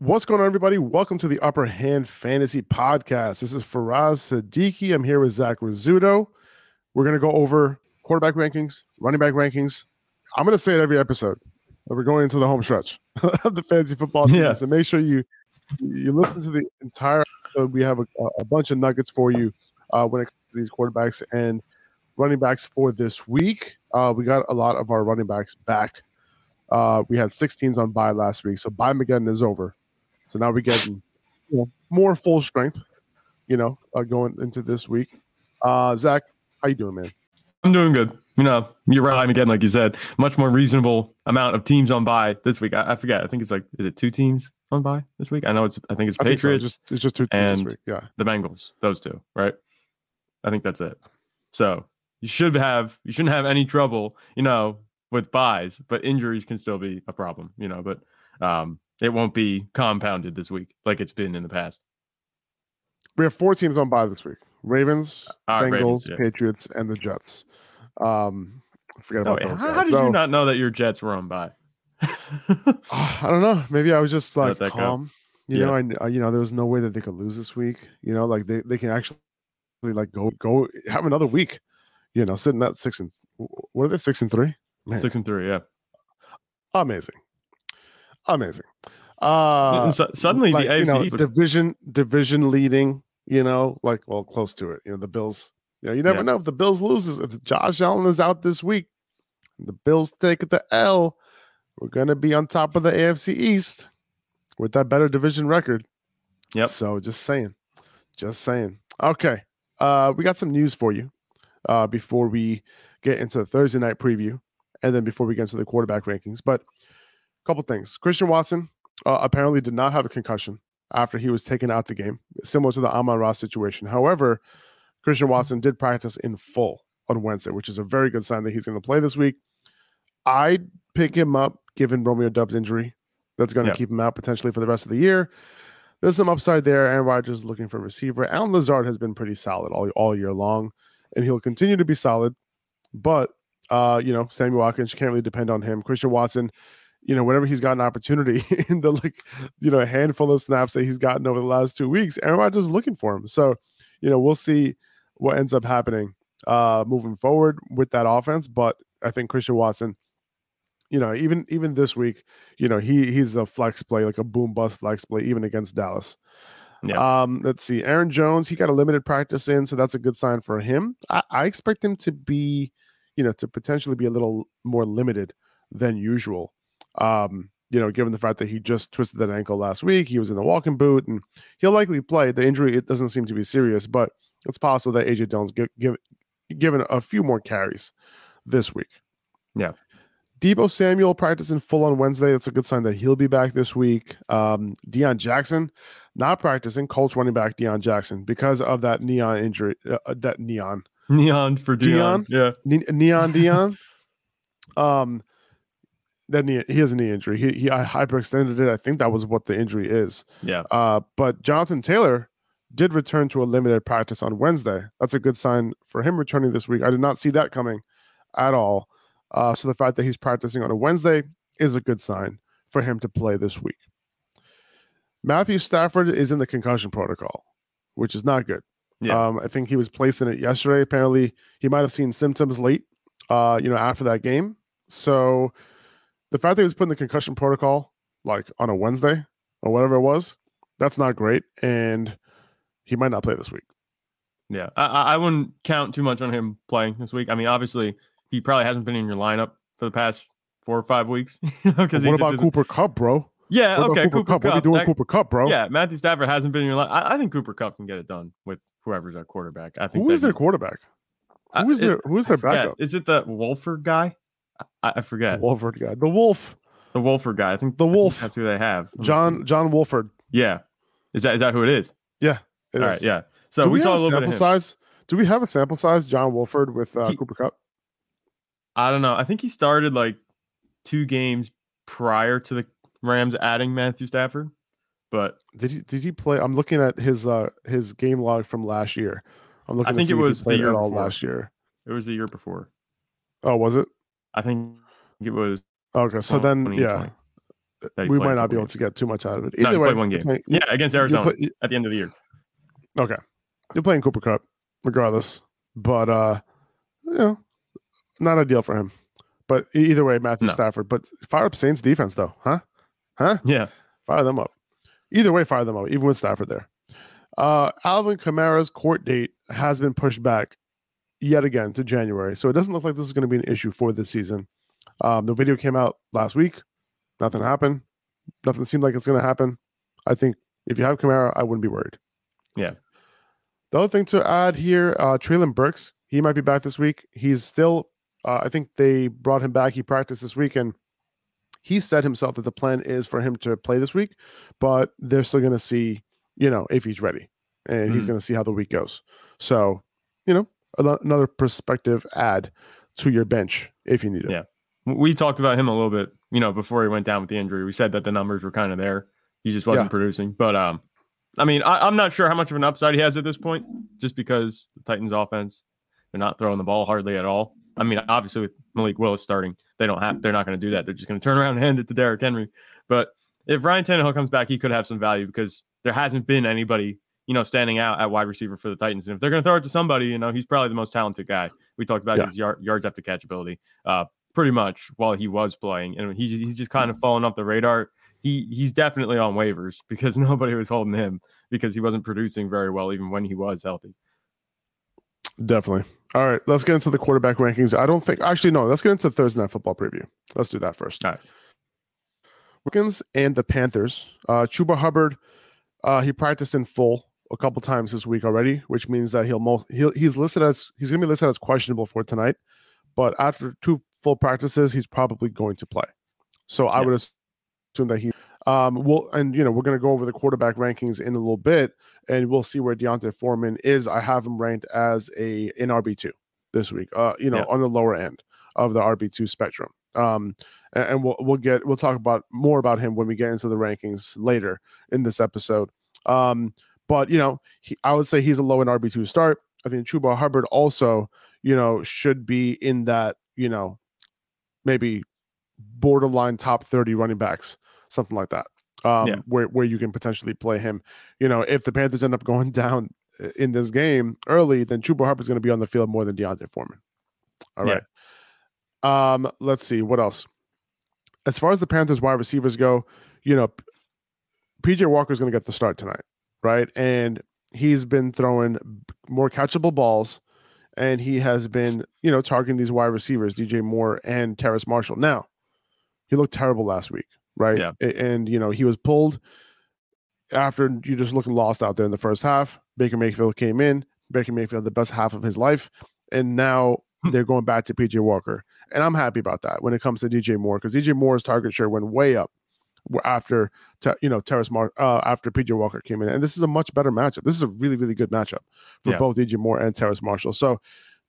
What's going on, everybody? Welcome to the Upper Hand Fantasy Podcast. This is Faraz Siddiqui. I'm here with Zach Rizzuto. We're going to go over quarterback rankings, running back rankings. I'm going to say it every episode. We're going into the home stretch of the fantasy football season. Yeah. So make sure you you listen to the entire episode. We have a, a bunch of nuggets for you uh, when it comes to these quarterbacks and running backs for this week. Uh, we got a lot of our running backs back. Uh, we had six teams on bye last week, so bye Mageddon is over. So now we're getting you know, more full strength, you know, uh, going into this week. Uh, Zach, how you doing, man? I'm doing good. You know, you're right again, like you said. Much more reasonable amount of teams on bye this week. I, I forget. I think it's like, is it two teams on bye this week? I know it's. I think it's I think so. Patriots, Just, it's just two teams this and- week. Yeah. the Bengals, those two, right? I think that's it. So you should have. You shouldn't have any trouble. You know, with buys, but injuries can still be a problem. You know, but um, it won't be compounded this week like it's been in the past. We have four teams on bye this week: Ravens, right, Bengals, Ravens, yeah. Patriots, and the Jets. Um, I forget Oh, about wait, those how, how did So, you not know that your Jets were on bye? I don't know. Maybe I was just like that go. calm. You Yeah. know, I uh, you know there was no way that they could lose this week. You know, like they, they can actually like go go have another week. You know, sitting at six and what are they six and three? Man, Six and three, yeah. amazing, amazing. Uh, so- suddenly like, the you AFC know, East division division leading. You know, like well, close to it. You know, the Bills. You know, you never Yeah. know if the Bills loses. If Josh Allen is out this week, the Bills take the L. We're gonna be on top of the AFC East with that better division record. Yep. So just saying, just saying. Okay, uh, we got some news for you uh, before we get into the Thursday night preview, and then before we get into the quarterback rankings. But couple things. Christian Watson uh, apparently did not have a concussion after he was taken out the game, similar to the Amon-Ra's situation. However, Christian Watson did practice in full on Wednesday, which is a very good sign that he's going to play this week. I'd pick him up given Romeo Doubs' injury. That's going to Yeah. keep him out potentially for the rest of the year. There's some upside there. Aaron Rodgers is looking for a receiver. Allen Lazard has been pretty solid all, all year long, and he'll continue to be solid. But uh, you know, Sammy Watkins you can't really depend on him. Christian Watson, you know, whenever he's got an opportunity in the like, you know, a handful of snaps that he's gotten over the last two weeks, Aaron Rodgers is looking for him. So, you know, we'll see what ends up happening uh moving forward with that offense. But I think Christian Watson, you know, even even this week, you know, he he's a flex play, like a boom bust flex play, even against Dallas. Yeah. Um, let's see. Aaron Jones, he got a limited practice in, so that's a good sign for him. I, I expect him to be, you know, to potentially be a little more limited than usual. Um, you know, given the fact that he just twisted that ankle last week, he was in the walking boot, and he'll likely play. The injury it doesn't seem to be serious, but it's possible that AJ Dillon's give, give, given a few more carries this week. Yeah. Deebo Samuel practicing full on Wednesday. That's a good sign that he'll be back this week. Um, Deon Jackson not practicing. Colts running back Deon Jackson because of that neon injury. Uh, uh, that neon Neon for Dion. Yeah. Ne- neon Dion. um, that knee, he has a knee injury. He he hyperextended it. I think that was what the injury is. Yeah. Uh, but Jonathan Taylor did return to a limited practice on Wednesday. That's a good sign for him returning this week. I did not see that coming at all. Uh, so the fact that he's practicing on a Wednesday is a good sign for him to play this week. Matthew Stafford is in the concussion protocol, which is not good. Yeah. Um, I think he was placed in it yesterday. Apparently, he might have seen symptoms late, uh, you know, after that game. So the fact that he was put in the concussion protocol like on a Wednesday or whatever it was, that's not great. And he might not play this week. Yeah. I, I wouldn't count too much on him playing this week. I mean, obviously, he probably hasn't been in your lineup for the past four or five weeks. Because what about Cooper Kupp, bro? Yeah. What okay. Cooper, Kupp? What are you doing, that- Cooper Kupp, bro? Yeah. Matthew Stafford hasn't been in your line. I, I think Cooper Kupp can get it done with whoever's our quarterback. I think Who is their he- quarterback? Uh, who is it- their Who is their backup? Is it the Wolford guy? I, I forget. Wolford guy, the Wolf, The Wolford guy. I think The I think Wolf. That's who they have. John. John Wolford. Yeah. Is that is that who it is? It All right. is. Yeah. So Do we, we, saw a have a little bit sample him. size? Do we have a sample size? John Wolford with uh, He- Cooper Kupp. I don't know. I think he started like two games prior to the Rams adding Matthew Stafford, but Did he Did he play? I'm looking at his uh his game log from last year. I'm looking. I think it was the year all last year. it was the year before. Oh, was it? I think it was. Okay, so 20- then 2020. yeah, we might not be able to get too much out of it. Either no, way, one game. Playing, yeah, against Arizona play, at the end of the year. Okay, you're playing Cooper Kupp regardless, but uh, you know, not ideal for him. But either way, Matthew no. Stafford. But fire up Saints defense though, huh? Huh? Yeah, fire them up. Either way, fire them up, even with Stafford there. Uh, Alvin Kamara's court date has been pushed back yet again to January, so it doesn't look like this is going to be an issue for this season. Um, the video came out last week. Nothing happened. Nothing seemed like it's going to happen. I think if you have Kamara, I wouldn't be worried. Yeah. The other thing to add here, uh, Treylon Burks, he might be back this week. He's still, uh, I think they brought him back. He practiced this week, and he said himself that the plan is for him to play this week, but they're still going to see, you know, if he's ready, and mm he's going to see how the week goes. So, you know, another perspective add to your bench if you need it. Yeah, we talked about him a little bit, you know, before he went down with the injury. We said that the numbers were kind of there. He just wasn't yeah. producing, but um, I mean, I, am not sure how much of an upside he has at this point, just because the Titans' offense, they're not throwing the ball hardly at all. I mean, obviously with Malik Willis starting, they don't have, they're not going to do that. They're just going to turn around and hand it to Derrick Henry. But if Ryan Tannehill comes back, he could have some value because there hasn't been anybody, you know, standing out at wide receiver for the Titans. And if they're going to throw it to somebody, you know, he's probably the most talented guy. We talked about yeah. his yard, yards after catch ability, uh, pretty much while he was playing, and he's he's just kind of fallen off the radar he he's definitely on waivers because nobody was holding him because he wasn't producing very well even when he was healthy. Definitely. All right, let's get into the quarterback rankings. I don't think actually no, let's get into Thursday night football preview. Let's do that first. All right. Wiggins and the Panthers. Uh Chuba Hubbard, uh he practiced in full a couple times this week already, which means that he'll most he'll he's listed as he's gonna be listed as questionable for tonight. But after two full practices, he's probably going to play. So yeah. I would assume that he um will and you know we're going to go over the quarterback rankings in a little bit and we'll see where D'Onta Foreman is. I have him ranked as a in RB2 this week. Uh you know, yeah. on the lower end of the RB2 spectrum. Um and, and we'll we'll get we'll talk about more about him when we get into the rankings later in this episode. Um but you know, he, I would say he's a low in RB2 start. I think Chuba Hubbard also, you know, should be in that, you know, maybe borderline top 30 running backs, something like that. Um, yeah. where where you can potentially play him. You know, if the Panthers end up going down uh, in this game early, then Chuba Hubbard is going to be on the field more than D'Onta Foreman. All yeah. right. Um, let's see what else. As far as the Panthers wide receivers go, you know, PJ Walker is going to get the start tonight, right? And he's been throwing more catchable balls, and he has been, you know, targeting these wide receivers, DJ Moore and Terrace Marshall. Now, he looked terrible last week, right? Yeah. And you know, he was pulled after you just looking lost out there in the first half. Baker Mayfield came in. Baker Mayfield the best half of his life, and now hmm. they're going back to PJ Walker, and I'm happy about that when it comes to DJ Moore because DJ Moore's target share went way up after you know Terrace Mark uh, after PJ Walker came in, and this is a much better matchup. This is a really really good matchup for yeah. both DJ Moore and Terrace Marshall. So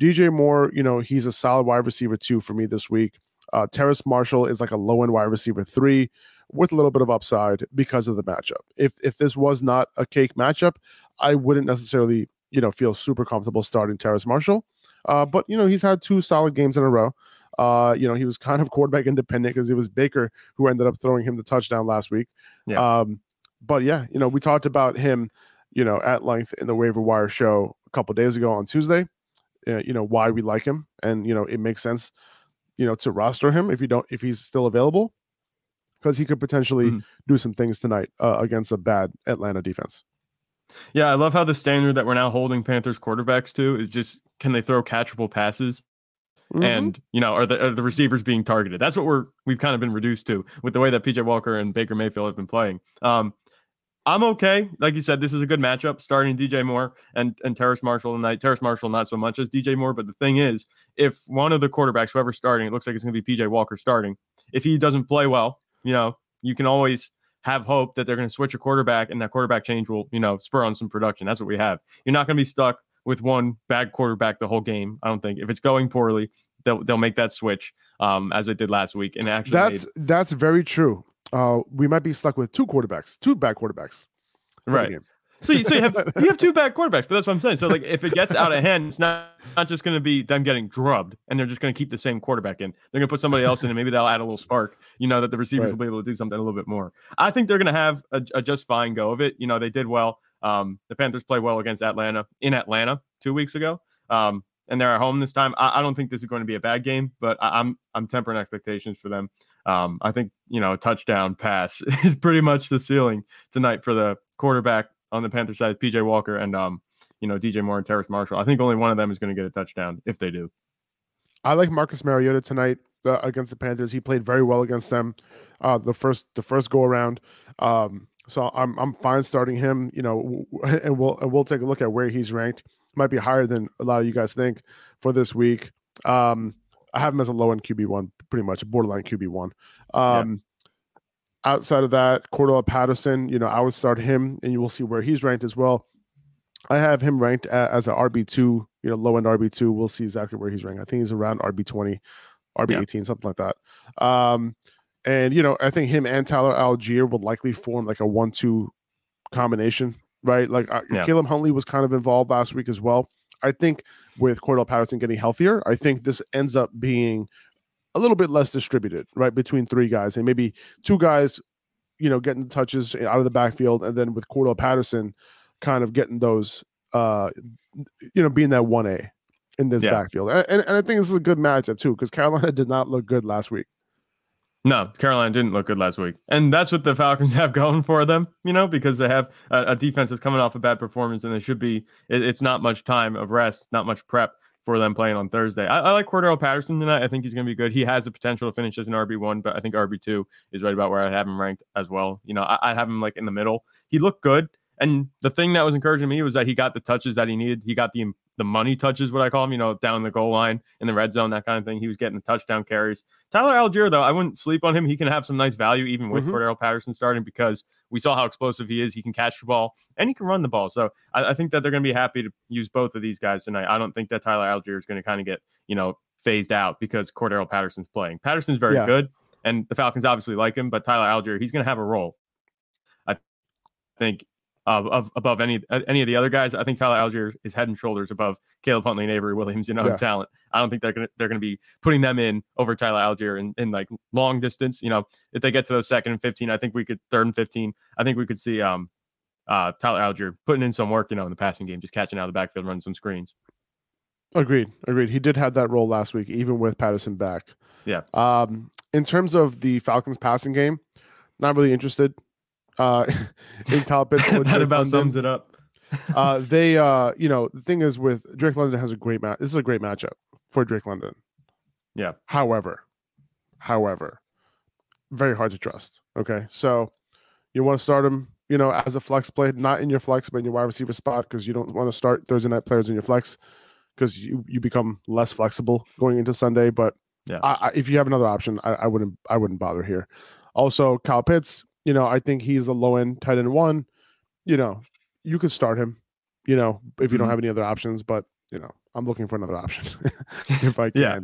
DJ Moore, you know, he's a solid wide receiver too for me this week. Uh, Terrace Marshall is like a low end wide receiver three with a little bit of upside because of the matchup. If if this was not a cake matchup, I wouldn't necessarily you know feel super comfortable starting Terrace Marshall. Uh, but you know he's had two solid games in a row. Uh, you know he was kind of quarterback independent because it was Baker who ended up throwing him the touchdown last week. Yeah. Um, but yeah, you know we talked about him, you know, at length in the waiver wire show a couple days ago on Tuesday. Uh, you know why we like him, and you know it makes sense you know, to roster him if you don't if he's still available, because he could potentially mm-hmm. do some things tonight uh, against a bad Atlanta defense. Yeah, I love how the standard that we're now holding Panthers quarterbacks to is just can they throw catchable passes? Mm-hmm. And you know, are the are the receivers being targeted? That's what we're we've kind of been reduced to with the way that PJ Walker and Baker Mayfield have been playing. Um, I'm okay. Like you said, this is a good matchup starting DJ Moore and, and Terrace Marshall tonight. Terrace Marshall, not so much as DJ Moore. But the thing is, if one of the quarterbacks, whoever's starting, it looks like it's going to be PJ Walker starting. If he doesn't play well, you know, you can always have hope that they're going to switch a quarterback and that quarterback change will, you know, spur on some production. That's what we have. You're not going to be stuck with one bad quarterback the whole game. I don't think if it's going poorly, they'll, they'll make that switch um, as it did last week. And actually, that's, made- that's very true uh, we might be stuck with two quarterbacks, two bad quarterbacks. Right. So you, so you have you have two bad quarterbacks, but that's what I'm saying. So like if it gets out of hand, it's not not just going to be them getting drubbed, and they're just going to keep the same quarterback in. They're going to put somebody else in, and maybe they'll add a little spark. You know that the receivers right. will be able to do something a little bit more. I think they're going to have a, a, just fine go of it. You know they did well. Um, the Panthers played well against Atlanta in Atlanta two weeks ago. Um, and they're at home this time. I, I, don't think this is going to be a bad game, but I, am I'm, I'm tempering expectations for them. Um, I think you know a touchdown pass is pretty much the ceiling tonight for the quarterback on the Panther side, PJ Walker and um, you know DJ Moore and Terrace Marshall. I think only one of them is going to get a touchdown if they do. I like Marcus Mariota tonight uh, against the Panthers. He played very well against them uh, the first the first go around. Um, so I'm I'm fine starting him. You know, and we'll and we'll take a look at where he's ranked. Might be higher than a lot of you guys think for this week. Um, I have him as a low end QB one, pretty much borderline QB one. Um, yeah. Outside of that, Cordarrelle Patterson, you know, I would start him, and you will see where he's ranked as well. I have him ranked as an RB two, you know, low end RB two. We'll see exactly where he's ranked. I think he's around RB twenty, RB yeah. eighteen, something like that. Um, and you know, I think him and Tyler Allgeier will likely form like a one-two combination, right? Like uh, yeah. Caleb Huntley was kind of involved last week as well. I think with Cordarrelle Patterson getting healthier, I think this ends up being a little bit less distributed, right, between three guys and maybe two guys, you know, getting the touches out of the backfield, and then with Cordarrelle Patterson, kind of getting those, uh, you know, being that one A in this yeah. backfield, and, and I think this is a good matchup too because Carolina did not look good last week. No, Carolina didn't look good last week. And that's what the Falcons have going for them, you know, because they have a, a defense that's coming off a bad performance and they should be, it, it's not much time of rest, not much prep for them playing on Thursday. I, I like Cordarrelle Patterson tonight. I think he's going to be good. He has the potential to finish as an RB1, but I think RB2 is right about where I have him ranked as well. You know, I, I'd have him like in the middle. He looked good. And the thing that was encouraging me was that he got the touches that he needed. He got the the money touches, what I call him, you know, down the goal line in the red zone, that kind of thing. He was getting the touchdown carries. Tyler Allgeier, though, I wouldn't sleep on him. He can have some nice value even with mm-hmm. Cordarrelle Patterson starting because we saw how explosive he is. He can catch the ball and he can run the ball. So I, I think that they're going to be happy to use both of these guys tonight. I don't think that Tyler Allgeier is going to kind of get, you know, phased out because Cordarrelle Patterson's playing. Patterson's very yeah. good, and the Falcons obviously like him, but Tyler Allgeier, he's going to have a role. I think of, of above any uh, any of the other guys. I think Tyler Allgeier is head and shoulders above Caleb Huntley and Avery Williams, you know, yeah. talent. I don't think they're gonna they're gonna be putting them in over Tyler Allgeier in, in like long distance. You know, if they get to those second and fifteen, I think we could third and fifteen. I think we could see um uh Tyler Allgeier putting in some work, you know, in the passing game, just catching out of the backfield, running some screens. Agreed. Agreed. He did have that role last week, even with Patterson back. Yeah. Um, in terms of the Falcons passing game, not really interested uh, in Kyle Pitts. that about London. sums it up. uh, they, uh, you know, the thing is with Drake London has a great match. This is a great matchup for Drake London. Yeah. However, however, very hard to trust. Okay, so you want to start him, you know, as a flex play, not in your flex, but in your wide receiver spot because you don't want to start Thursday night players in your flex because you you become less flexible going into Sunday. But yeah, I, I, if you have another option, I, I wouldn't I wouldn't bother here. Also, Kyle Pitts, you know, I think he's the low end tight end one. You know, you could start him, you know, if you don't mm-hmm. have any other options, but you know, I'm looking for another option if I can. Yeah.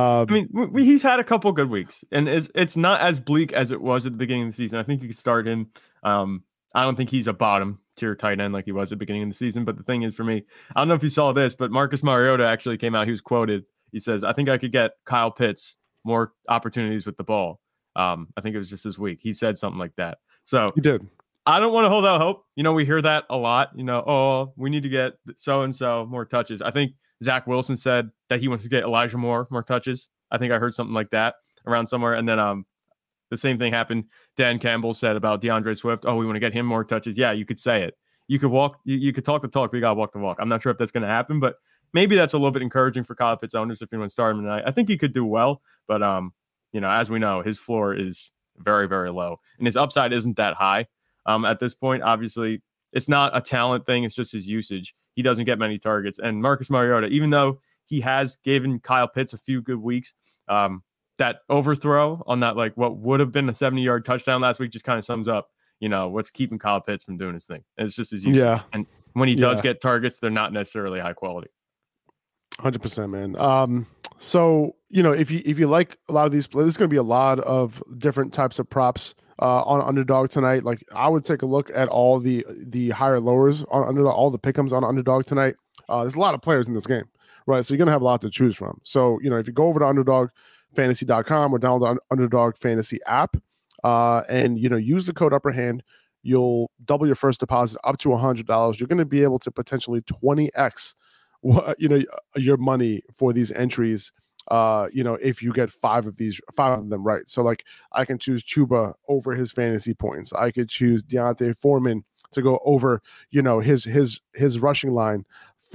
Um, I mean, we, he's had a couple good weeks, and it's it's not as bleak as it was at the beginning of the season. I think you could start him. Um, I don't think he's a bottom tier tight end like he was at the beginning of the season. But the thing is, for me, I don't know if you saw this, but Marcus Mariota actually came out. He was quoted. He says, "I think I could get Kyle Pitts more opportunities with the ball." Um, I think it was just this week. He said something like that. So he did. I don't want to hold out hope. You know, we hear that a lot. You know, oh, we need to get so and so more touches. I think Zach Wilson said that he wants to get Elijah Moore more touches. I think I heard something like that around somewhere. And then um, the same thing happened. Dan Campbell said about D'Andre Swift. Oh, we want to get him more touches. Yeah, you could say it. You could walk. You, you could talk the talk. But you got to walk the walk. I'm not sure if that's going to happen, but maybe that's a little bit encouraging for Kyle Pitts owners if you want to start him tonight. I think he could do well, but um, you know, as we know, his floor is very, very low, and his upside isn't that high. Um, at this point, obviously, it's not a talent thing; it's just his usage. He doesn't get many targets, and Marcus Mariota, even though he has given Kyle Pitts a few good weeks, um, that overthrow on that like what would have been a 70 yard touchdown last week just kind of sums up, you know, what's keeping Kyle Pitts from doing his thing. And it's just his usage. Yeah. And when he does yeah. get targets, they're not necessarily high quality. Hundred percent, man. Um, so you know, if you if you like a lot of these, there's going to be a lot of different types of props uh, on underdog tonight. Like I would take a look at all the the higher lowers on underdog, all the pickums on underdog tonight. Uh, there's a lot of players in this game, right? So you're gonna have a lot to choose from. So you know if you go over to underdogfantasy.com or download the underdog fantasy app, uh, and you know use the code upper hand, you'll double your first deposit up to hundred dollars. You're gonna be able to potentially 20x, you know, your money for these entries uh, you know, if you get five of these, five of them right. So like I can choose Chuba over his fantasy points. I could choose D'Onta Foreman to go over, you know, his his his rushing line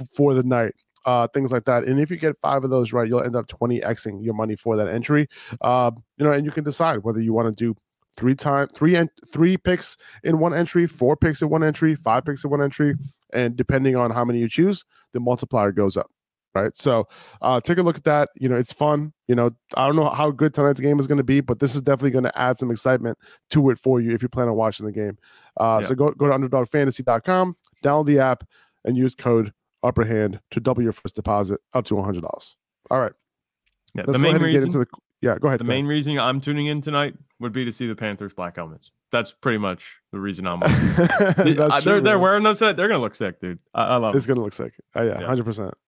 f- for the night. Uh, things like that. And if you get five of those right, you'll end up 20xing your money for that entry. Uh, you know, and you can decide whether you want to do three time three and three picks in one entry, four picks in one entry, five picks in one entry, and depending on how many you choose, the multiplier goes up right? So uh, take a look at that. You know, it's fun. You know, I don't know how good tonight's game is going to be, but this is definitely going to add some excitement to it for you if you plan on watching the game. Uh, yeah. So go go to underdogfantasy.com, download the app, and use code upperhand to double your first deposit up to $100. All right. Yeah, Let's the main reason, get into the yeah, go ahead. The go main ahead. reason I'm tuning in tonight would be to see the Panthers black helmets. That's pretty much the reason I'm. they're, true, they're wearing those. They're gonna look sick, dude. I, I love. It's gonna look sick. Oh, yeah, hundred yeah. percent.